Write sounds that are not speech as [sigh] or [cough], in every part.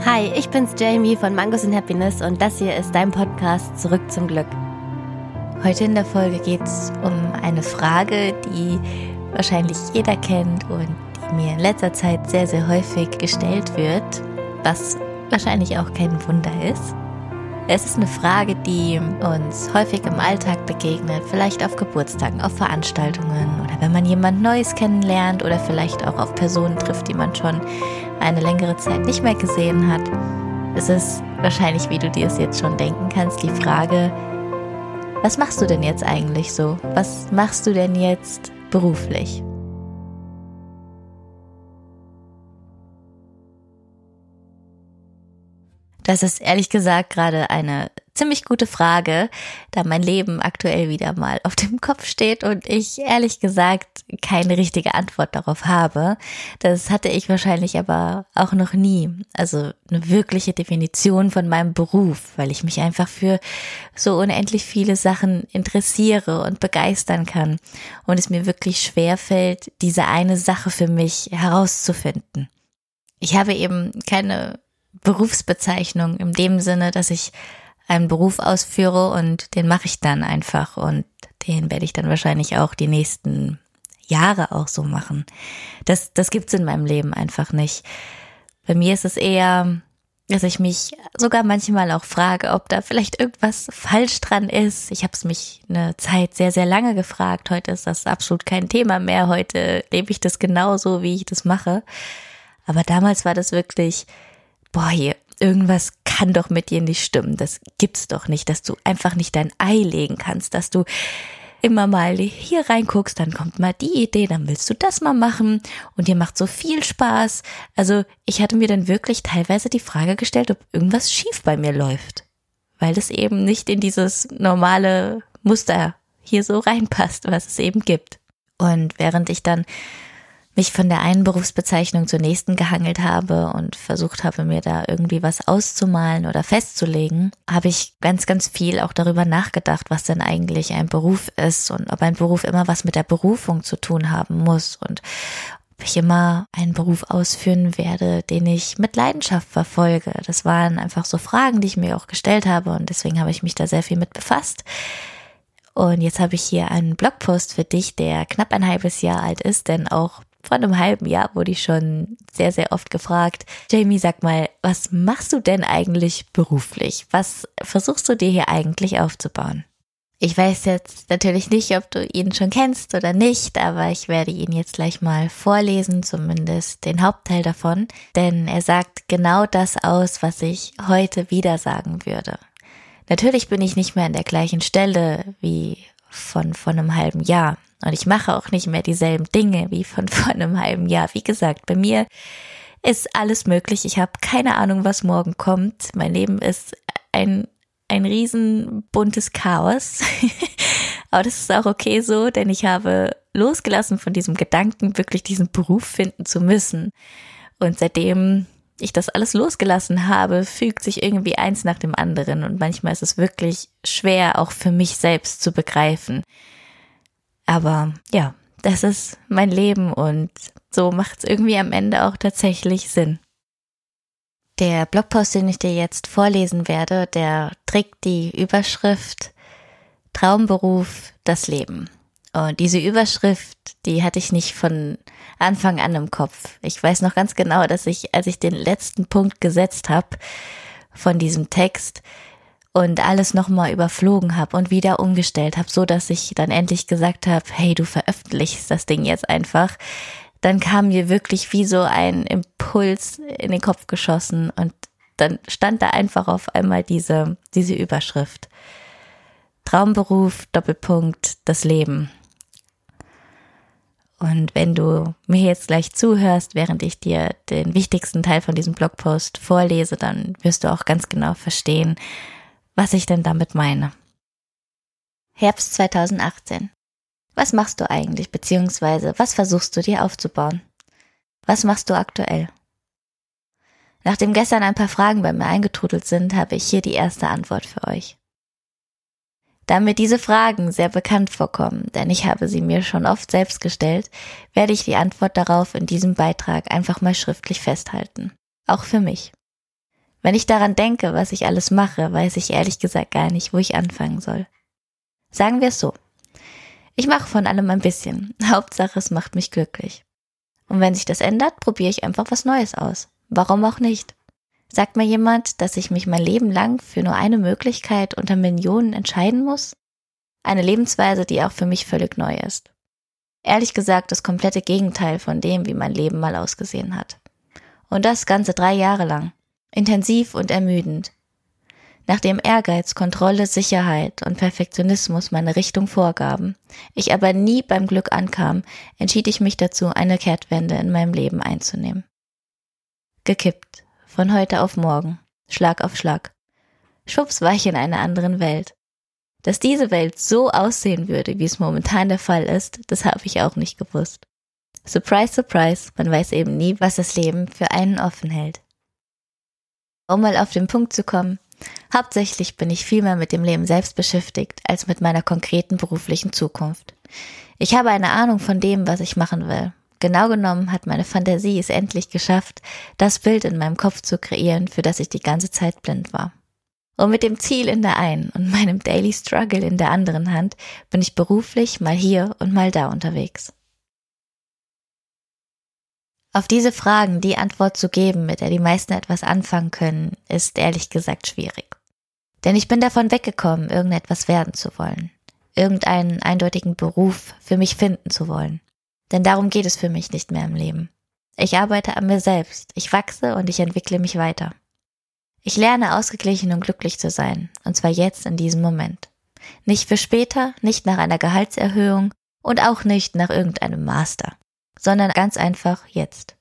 Hi, ich bin's Jamie von Mangos and Happiness und das hier ist dein Podcast Zurück zum Glück. Heute in der Folge geht's um eine Frage, die wahrscheinlich jeder kennt und die mir in letzter Zeit sehr, sehr häufig gestellt wird, was wahrscheinlich auch kein Wunder ist. Es ist eine Frage, die uns häufig im Alltag begegnet, vielleicht auf Geburtstagen, auf Veranstaltungen oder wenn man jemand Neues kennenlernt oder vielleicht auch auf Personen trifft, die man schon eine längere Zeit nicht mehr gesehen hat. Es ist wahrscheinlich, wie du dir es jetzt schon denken kannst, die Frage, was machst du denn jetzt eigentlich so? Was machst du denn jetzt beruflich? Das ist ehrlich gesagt gerade eine ziemlich gute Frage, da mein Leben aktuell wieder mal auf dem Kopf steht und ich ehrlich gesagt keine richtige Antwort darauf habe. Das hatte ich wahrscheinlich aber auch noch nie. Also eine wirkliche Definition von meinem Beruf, weil ich mich einfach für so unendlich viele Sachen interessiere und begeistern kann und es mir wirklich schwer fällt, diese eine Sache für mich herauszufinden. Ich habe eben keine Berufsbezeichnung in dem Sinne, dass ich einen Beruf ausführe und den mache ich dann einfach und den werde ich dann wahrscheinlich auch die nächsten Jahre auch so machen. Das, das gibt's in meinem Leben einfach nicht. Bei mir ist es eher, dass ich mich sogar manchmal auch frage, ob da vielleicht irgendwas falsch dran ist. Ich habe es mich eine Zeit sehr, sehr lange gefragt. Heute ist das absolut kein Thema mehr. Heute lebe ich das genauso, wie ich das mache. Aber damals war das wirklich boah, hier, irgendwas kann doch mit dir nicht stimmen. Das gibt's doch nicht, dass du einfach nicht dein Ei legen kannst, dass du immer mal hier reinguckst, dann kommt mal die Idee, dann willst du das mal machen und dir macht so viel Spaß. Also ich hatte mir dann wirklich teilweise die Frage gestellt, ob irgendwas schief bei mir läuft, weil das eben nicht in dieses normale Muster hier so reinpasst, was es eben gibt. Und während ich dann mich von der einen Berufsbezeichnung zur nächsten gehangelt habe und versucht habe, mir da irgendwie was auszumalen oder festzulegen, habe ich ganz, ganz viel auch darüber nachgedacht, was denn eigentlich ein Beruf ist und ob ein Beruf immer was mit der Berufung zu tun haben muss und ob ich immer einen Beruf ausführen werde, den ich mit Leidenschaft verfolge. Das waren einfach so Fragen, die ich mir auch gestellt habe und deswegen habe ich mich da sehr viel mit befasst. Und jetzt habe ich hier einen Blogpost für dich, der knapp ein halbes Jahr alt ist, denn auch vor einem halben Jahr wurde ich schon sehr, sehr oft gefragt, Jamie, sag mal, was machst du denn eigentlich beruflich? Was versuchst du dir hier eigentlich aufzubauen? Ich weiß jetzt natürlich nicht, ob du ihn schon kennst oder nicht, aber ich werde ihn jetzt gleich mal vorlesen, zumindest den Hauptteil davon, denn er sagt genau das aus, was ich heute wieder sagen würde. Natürlich bin ich nicht mehr an der gleichen Stelle wie von, von einem halben Jahr. Und ich mache auch nicht mehr dieselben Dinge wie von [laughs] vor einem halben Jahr. Wie gesagt, bei mir ist alles möglich. Ich habe keine Ahnung, was morgen kommt. Mein Leben ist ein, ein riesen buntes Chaos. [laughs] Aber das ist auch okay so, denn ich habe losgelassen von diesem Gedanken, wirklich diesen Beruf finden zu müssen. Und seitdem ich das alles losgelassen habe, fügt sich irgendwie eins nach dem anderen. Und manchmal ist es wirklich schwer, auch für mich selbst zu begreifen, aber ja, das ist mein Leben und so macht es irgendwie am Ende auch tatsächlich Sinn. Der Blogpost, den ich dir jetzt vorlesen werde, der trägt die Überschrift Traumberuf, das Leben. Und diese Überschrift, die hatte ich nicht von Anfang an im Kopf. Ich weiß noch ganz genau, dass ich, als ich den letzten Punkt gesetzt habe von diesem Text, und alles nochmal überflogen habe und wieder umgestellt habe, so dass ich dann endlich gesagt habe, hey, du veröffentlichst das Ding jetzt einfach, dann kam mir wirklich wie so ein Impuls in den Kopf geschossen und dann stand da einfach auf einmal diese, diese Überschrift. Traumberuf, Doppelpunkt, das Leben. Und wenn du mir jetzt gleich zuhörst, während ich dir den wichtigsten Teil von diesem Blogpost vorlese, dann wirst du auch ganz genau verstehen, was ich denn damit meine. Herbst 2018. Was machst du eigentlich, beziehungsweise was versuchst du dir aufzubauen? Was machst du aktuell? Nachdem gestern ein paar Fragen bei mir eingetrudelt sind, habe ich hier die erste Antwort für euch. Da mir diese Fragen sehr bekannt vorkommen, denn ich habe sie mir schon oft selbst gestellt, werde ich die Antwort darauf in diesem Beitrag einfach mal schriftlich festhalten. Auch für mich. Wenn ich daran denke, was ich alles mache, weiß ich ehrlich gesagt gar nicht, wo ich anfangen soll. Sagen wir es so. Ich mache von allem ein bisschen. [laughs] Hauptsache, es macht mich glücklich. Und wenn sich das ändert, probiere ich einfach was Neues aus. Warum auch nicht? Sagt mir jemand, dass ich mich mein Leben lang für nur eine Möglichkeit unter Millionen entscheiden muss? Eine Lebensweise, die auch für mich völlig neu ist. Ehrlich gesagt das komplette Gegenteil von dem, wie mein Leben mal ausgesehen hat. Und das ganze drei Jahre lang. Intensiv und ermüdend. Nachdem Ehrgeiz, Kontrolle, Sicherheit und Perfektionismus meine Richtung vorgaben, ich aber nie beim Glück ankam, entschied ich mich dazu, eine Kehrtwende in meinem Leben einzunehmen. Gekippt, von heute auf morgen, Schlag auf Schlag. Schwupps war ich in einer anderen Welt. Dass diese Welt so aussehen würde, wie es momentan der Fall ist, das habe ich auch nicht gewusst. Surprise, surprise, man weiß eben nie, was das Leben für einen offen hält. Um mal auf den Punkt zu kommen, hauptsächlich bin ich viel mehr mit dem Leben selbst beschäftigt als mit meiner konkreten beruflichen Zukunft. Ich habe eine Ahnung von dem, was ich machen will. Genau genommen hat meine Fantasie es endlich geschafft, das Bild in meinem Kopf zu kreieren, für das ich die ganze Zeit blind war. Und mit dem Ziel in der einen und meinem Daily Struggle in der anderen Hand bin ich beruflich mal hier und mal da unterwegs. Auf diese Fragen die Antwort zu geben, mit der die meisten etwas anfangen können, ist ehrlich gesagt schwierig. Denn ich bin davon weggekommen, irgendetwas werden zu wollen, irgendeinen eindeutigen Beruf für mich finden zu wollen. Denn darum geht es für mich nicht mehr im Leben. Ich arbeite an mir selbst, ich wachse und ich entwickle mich weiter. Ich lerne ausgeglichen und glücklich zu sein, und zwar jetzt in diesem Moment. Nicht für später, nicht nach einer Gehaltserhöhung und auch nicht nach irgendeinem Master, sondern ganz einfach jetzt.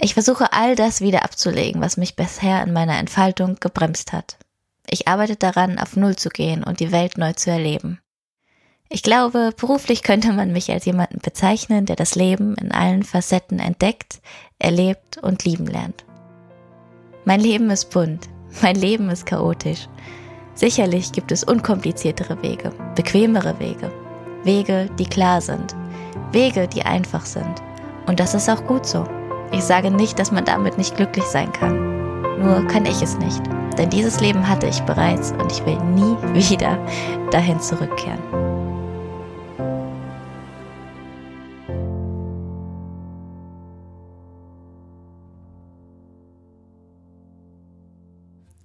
Ich versuche all das wieder abzulegen, was mich bisher in meiner Entfaltung gebremst hat. Ich arbeite daran, auf Null zu gehen und die Welt neu zu erleben. Ich glaube, beruflich könnte man mich als jemanden bezeichnen, der das Leben in allen Facetten entdeckt, erlebt und lieben lernt. Mein Leben ist bunt, mein Leben ist chaotisch. Sicherlich gibt es unkompliziertere Wege, bequemere Wege, Wege, die klar sind, Wege, die einfach sind. Und das ist auch gut so. Ich sage nicht, dass man damit nicht glücklich sein kann. Nur kann ich es nicht. Denn dieses Leben hatte ich bereits und ich will nie [laughs] wieder dahin zurückkehren.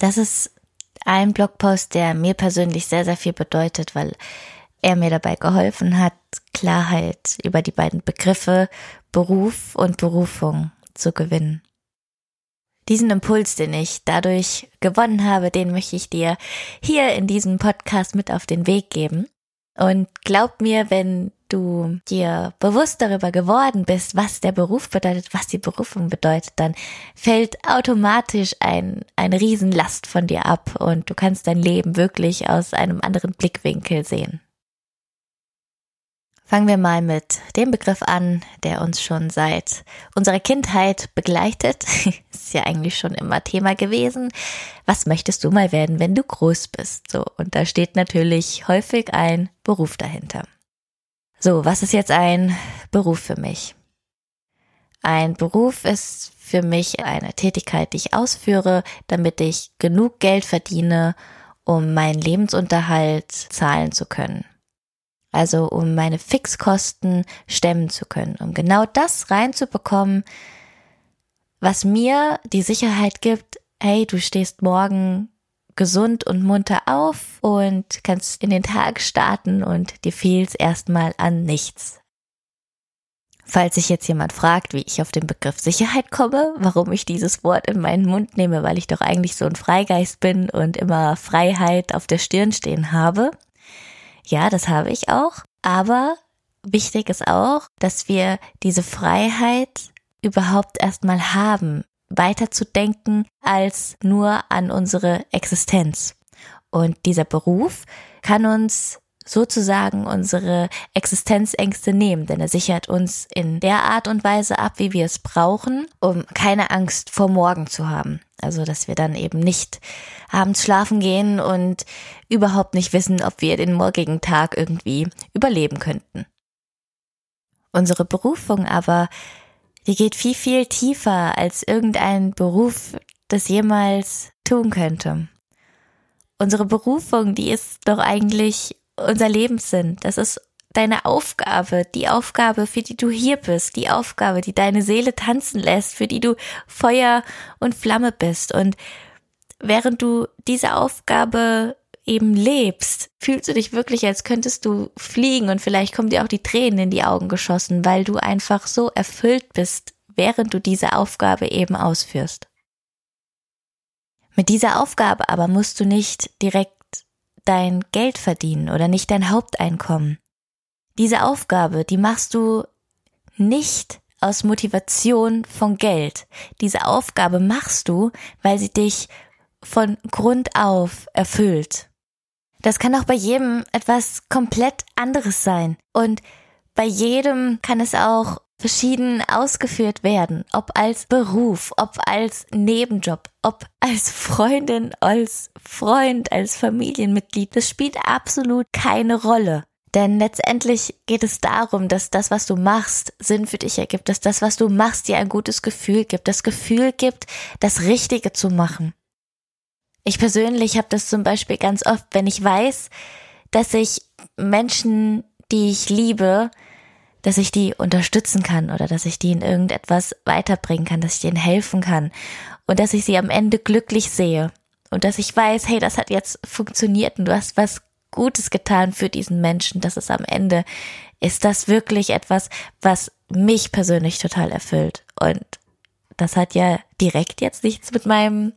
Das ist ein Blogpost, der mir persönlich sehr, sehr viel bedeutet, weil er mir dabei geholfen hat, Klarheit über die beiden Begriffe Beruf und Berufung zu gewinnen. Diesen Impuls, den ich dadurch gewonnen habe, den möchte ich dir hier in diesem Podcast mit auf den Weg geben. Und glaub mir, wenn du dir bewusst darüber geworden bist, was der Beruf bedeutet, was die Berufung bedeutet, dann fällt automatisch ein, eine Riesenlast von dir ab und du kannst dein Leben wirklich aus einem anderen Blickwinkel sehen. Fangen wir mal mit dem Begriff an, der uns schon seit unserer Kindheit begleitet. [laughs] Ist ja eigentlich schon immer Thema gewesen. Was möchtest du mal werden, wenn du groß bist? So. Und da steht natürlich häufig ein Beruf dahinter. So, was ist jetzt ein Beruf für mich? Ein Beruf ist für mich eine Tätigkeit, die ich ausführe, damit ich genug Geld verdiene, um meinen Lebensunterhalt zahlen zu können. Also um meine Fixkosten stemmen zu können, um genau das reinzubekommen, was mir die Sicherheit gibt, hey, du stehst morgen gesund und munter auf und kannst in den Tag starten und dir fehlt's erstmal an nichts. Falls sich jetzt jemand fragt, wie ich auf den Begriff Sicherheit komme, warum ich dieses Wort in meinen Mund nehme, weil ich doch eigentlich so ein Freigeist bin und immer Freiheit auf der Stirn stehen habe. Ja, das habe ich auch. Aber wichtig ist auch, dass wir diese Freiheit überhaupt erstmal haben weiterzudenken als nur an unsere Existenz. Und dieser Beruf kann uns sozusagen unsere Existenzängste nehmen, denn er sichert uns in der Art und Weise ab, wie wir es brauchen, um keine Angst vor morgen zu haben. Also, dass wir dann eben nicht abends schlafen gehen und überhaupt nicht wissen, ob wir den morgigen Tag irgendwie überleben könnten. Unsere Berufung aber die geht viel, viel tiefer als irgendein Beruf, das jemals tun könnte. Unsere Berufung, die ist doch eigentlich unser Lebenssinn. Das ist deine Aufgabe, die Aufgabe, für die du hier bist, die Aufgabe, die deine Seele tanzen lässt, für die du Feuer und Flamme bist. Und während du diese Aufgabe eben lebst, fühlst du dich wirklich, als könntest du fliegen und vielleicht kommen dir auch die Tränen in die Augen geschossen, weil du einfach so erfüllt bist, während du diese Aufgabe eben ausführst. Mit dieser Aufgabe aber musst du nicht direkt dein Geld verdienen oder nicht dein Haupteinkommen. Diese Aufgabe, die machst du nicht aus Motivation von Geld. Diese Aufgabe machst du, weil sie dich von Grund auf erfüllt. Das kann auch bei jedem etwas komplett anderes sein. Und bei jedem kann es auch verschieden ausgeführt werden, ob als Beruf, ob als Nebenjob, ob als Freundin, als Freund, als Familienmitglied. Das spielt absolut keine Rolle. Denn letztendlich geht es darum, dass das, was du machst, Sinn für dich ergibt, dass das, was du machst, dir ein gutes Gefühl gibt, das Gefühl gibt, das Richtige zu machen. Ich persönlich habe das zum Beispiel ganz oft, wenn ich weiß, dass ich Menschen, die ich liebe, dass ich die unterstützen kann oder dass ich die in irgendetwas weiterbringen kann, dass ich denen helfen kann und dass ich sie am Ende glücklich sehe und dass ich weiß, hey, das hat jetzt funktioniert und du hast was Gutes getan für diesen Menschen, dass es am Ende ist das wirklich etwas, was mich persönlich total erfüllt und das hat ja direkt jetzt nichts mit meinem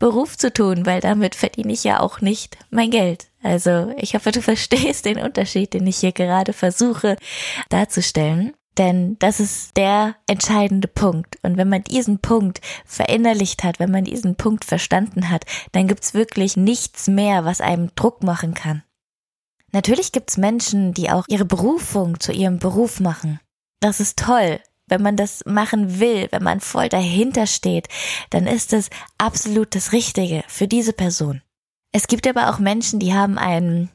Beruf zu tun, weil damit verdiene ich ja auch nicht mein Geld. Also ich hoffe, du [laughs] verstehst den Unterschied, den ich hier gerade versuche darzustellen. Denn das ist der entscheidende Punkt. Und wenn man diesen Punkt verinnerlicht hat, wenn man diesen Punkt verstanden hat, dann gibt's wirklich nichts mehr, was einem Druck machen kann. Natürlich gibt's Menschen, die auch ihre Berufung zu ihrem Beruf machen. Das ist toll wenn man das machen will, wenn man voll dahinter steht, dann ist es absolut das Richtige für diese Person. Es gibt aber auch Menschen, die haben einen,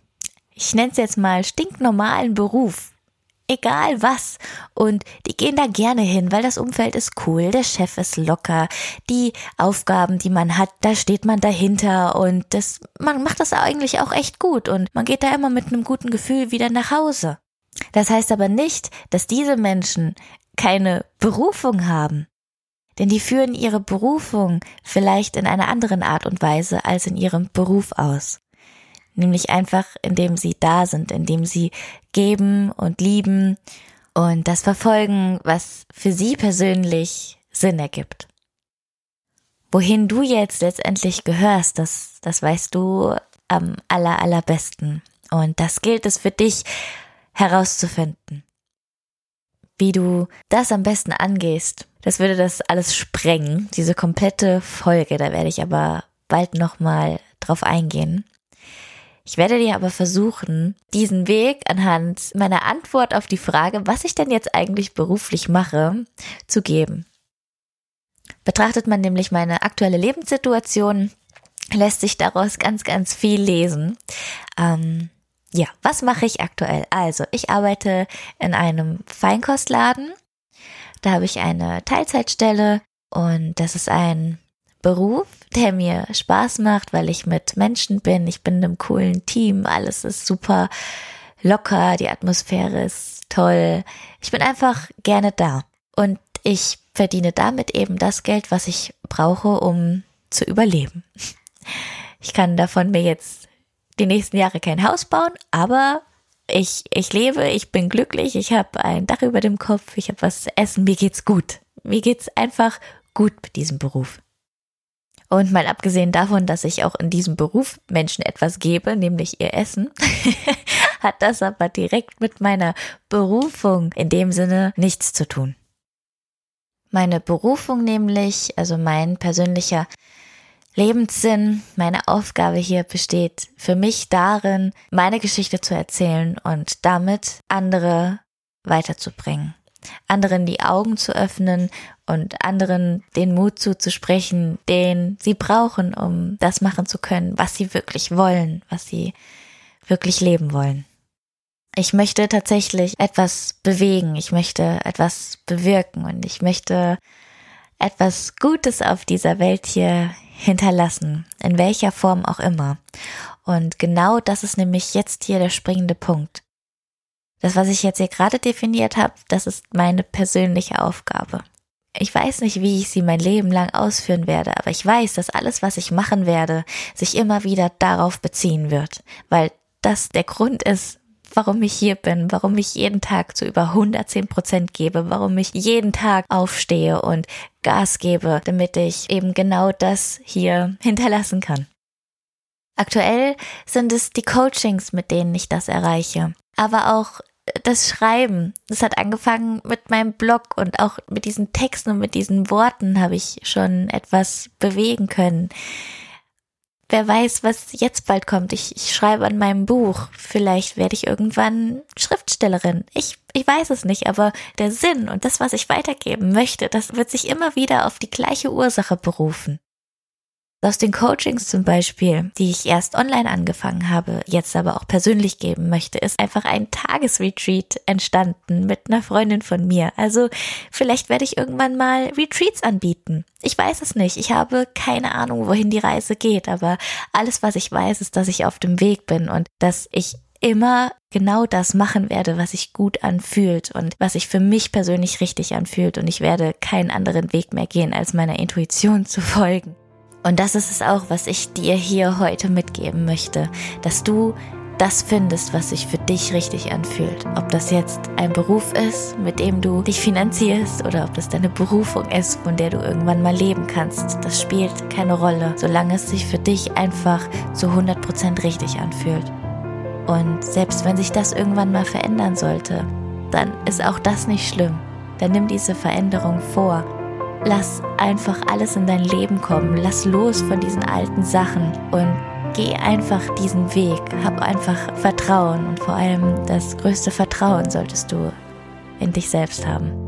ich nenne es jetzt mal, stinknormalen Beruf. Egal was. Und die gehen da gerne hin, weil das Umfeld ist cool, der Chef ist locker, die Aufgaben, die man hat, da steht man dahinter und das, man macht das eigentlich auch echt gut und man geht da immer mit einem guten Gefühl wieder nach Hause. Das heißt aber nicht, dass diese Menschen keine Berufung haben. Denn die führen ihre Berufung vielleicht in einer anderen Art und Weise als in ihrem Beruf aus. Nämlich einfach, indem sie da sind, indem sie geben und lieben und das verfolgen, was für sie persönlich Sinn ergibt. Wohin du jetzt letztendlich gehörst, das, das weißt du am aller, allerbesten. Und das gilt es für dich herauszufinden wie du das am besten angehst. Das würde das alles sprengen, diese komplette Folge. Da werde ich aber bald nochmal drauf eingehen. Ich werde dir aber versuchen, diesen Weg anhand meiner Antwort auf die Frage, was ich denn jetzt eigentlich beruflich mache, zu geben. Betrachtet man nämlich meine aktuelle Lebenssituation, lässt sich daraus ganz, ganz viel lesen. Ähm, ja, was mache ich aktuell? Also, ich arbeite in einem Feinkostladen. Da habe ich eine Teilzeitstelle und das ist ein Beruf, der mir Spaß macht, weil ich mit Menschen bin. Ich bin in einem coolen Team. Alles ist super locker. Die Atmosphäre ist toll. Ich bin einfach gerne da. Und ich verdiene damit eben das Geld, was ich brauche, um zu überleben. Ich kann davon mir jetzt die nächsten Jahre kein Haus bauen, aber ich, ich lebe, ich bin glücklich, ich habe ein Dach über dem Kopf, ich habe was zu essen, mir geht's gut. Mir geht's einfach gut mit diesem Beruf. Und mal abgesehen davon, dass ich auch in diesem Beruf Menschen etwas gebe, nämlich ihr Essen, [laughs] hat das aber direkt mit meiner Berufung in dem Sinne nichts zu tun. Meine Berufung nämlich, also mein persönlicher Lebenssinn, meine Aufgabe hier besteht für mich darin, meine Geschichte zu erzählen und damit andere weiterzubringen. Anderen die Augen zu öffnen und anderen den Mut zuzusprechen, den sie brauchen, um das machen zu können, was sie wirklich wollen, was sie wirklich leben wollen. Ich möchte tatsächlich etwas bewegen, ich möchte etwas bewirken und ich möchte etwas Gutes auf dieser Welt hier hinterlassen, in welcher Form auch immer. Und genau das ist nämlich jetzt hier der springende Punkt. Das, was ich jetzt hier gerade definiert habe, das ist meine persönliche Aufgabe. Ich weiß nicht, wie ich sie mein Leben lang ausführen werde, aber ich weiß, dass alles, was ich machen werde, sich immer wieder darauf beziehen wird, weil das der Grund ist, warum ich hier bin, warum ich jeden Tag zu über 110 Prozent gebe, warum ich jeden Tag aufstehe und Gas gebe, damit ich eben genau das hier hinterlassen kann. Aktuell sind es die Coachings, mit denen ich das erreiche, aber auch das Schreiben. Das hat angefangen mit meinem Blog und auch mit diesen Texten und mit diesen Worten habe ich schon etwas bewegen können wer weiß, was jetzt bald kommt. Ich, ich schreibe an meinem Buch. Vielleicht werde ich irgendwann Schriftstellerin. Ich, ich weiß es nicht, aber der Sinn und das, was ich weitergeben möchte, das wird sich immer wieder auf die gleiche Ursache berufen. Aus den Coachings zum Beispiel, die ich erst online angefangen habe, jetzt aber auch persönlich geben möchte, ist einfach ein Tagesretreat entstanden mit einer Freundin von mir. Also vielleicht werde ich irgendwann mal Retreats anbieten. Ich weiß es nicht. Ich habe keine Ahnung, wohin die Reise geht, aber alles, was ich weiß, ist, dass ich auf dem Weg bin und dass ich immer genau das machen werde, was sich gut anfühlt und was sich für mich persönlich richtig anfühlt und ich werde keinen anderen Weg mehr gehen, als meiner Intuition zu folgen. Und das ist es auch, was ich dir hier heute mitgeben möchte, dass du das findest, was sich für dich richtig anfühlt. Ob das jetzt ein Beruf ist, mit dem du dich finanzierst oder ob das deine Berufung ist, von der du irgendwann mal leben kannst, das spielt keine Rolle, solange es sich für dich einfach zu 100% richtig anfühlt. Und selbst wenn sich das irgendwann mal verändern sollte, dann ist auch das nicht schlimm. Dann nimm diese Veränderung vor Lass einfach alles in dein Leben kommen. Lass los von diesen alten Sachen und geh einfach diesen Weg. Hab einfach Vertrauen und vor allem das größte Vertrauen solltest du in dich selbst haben.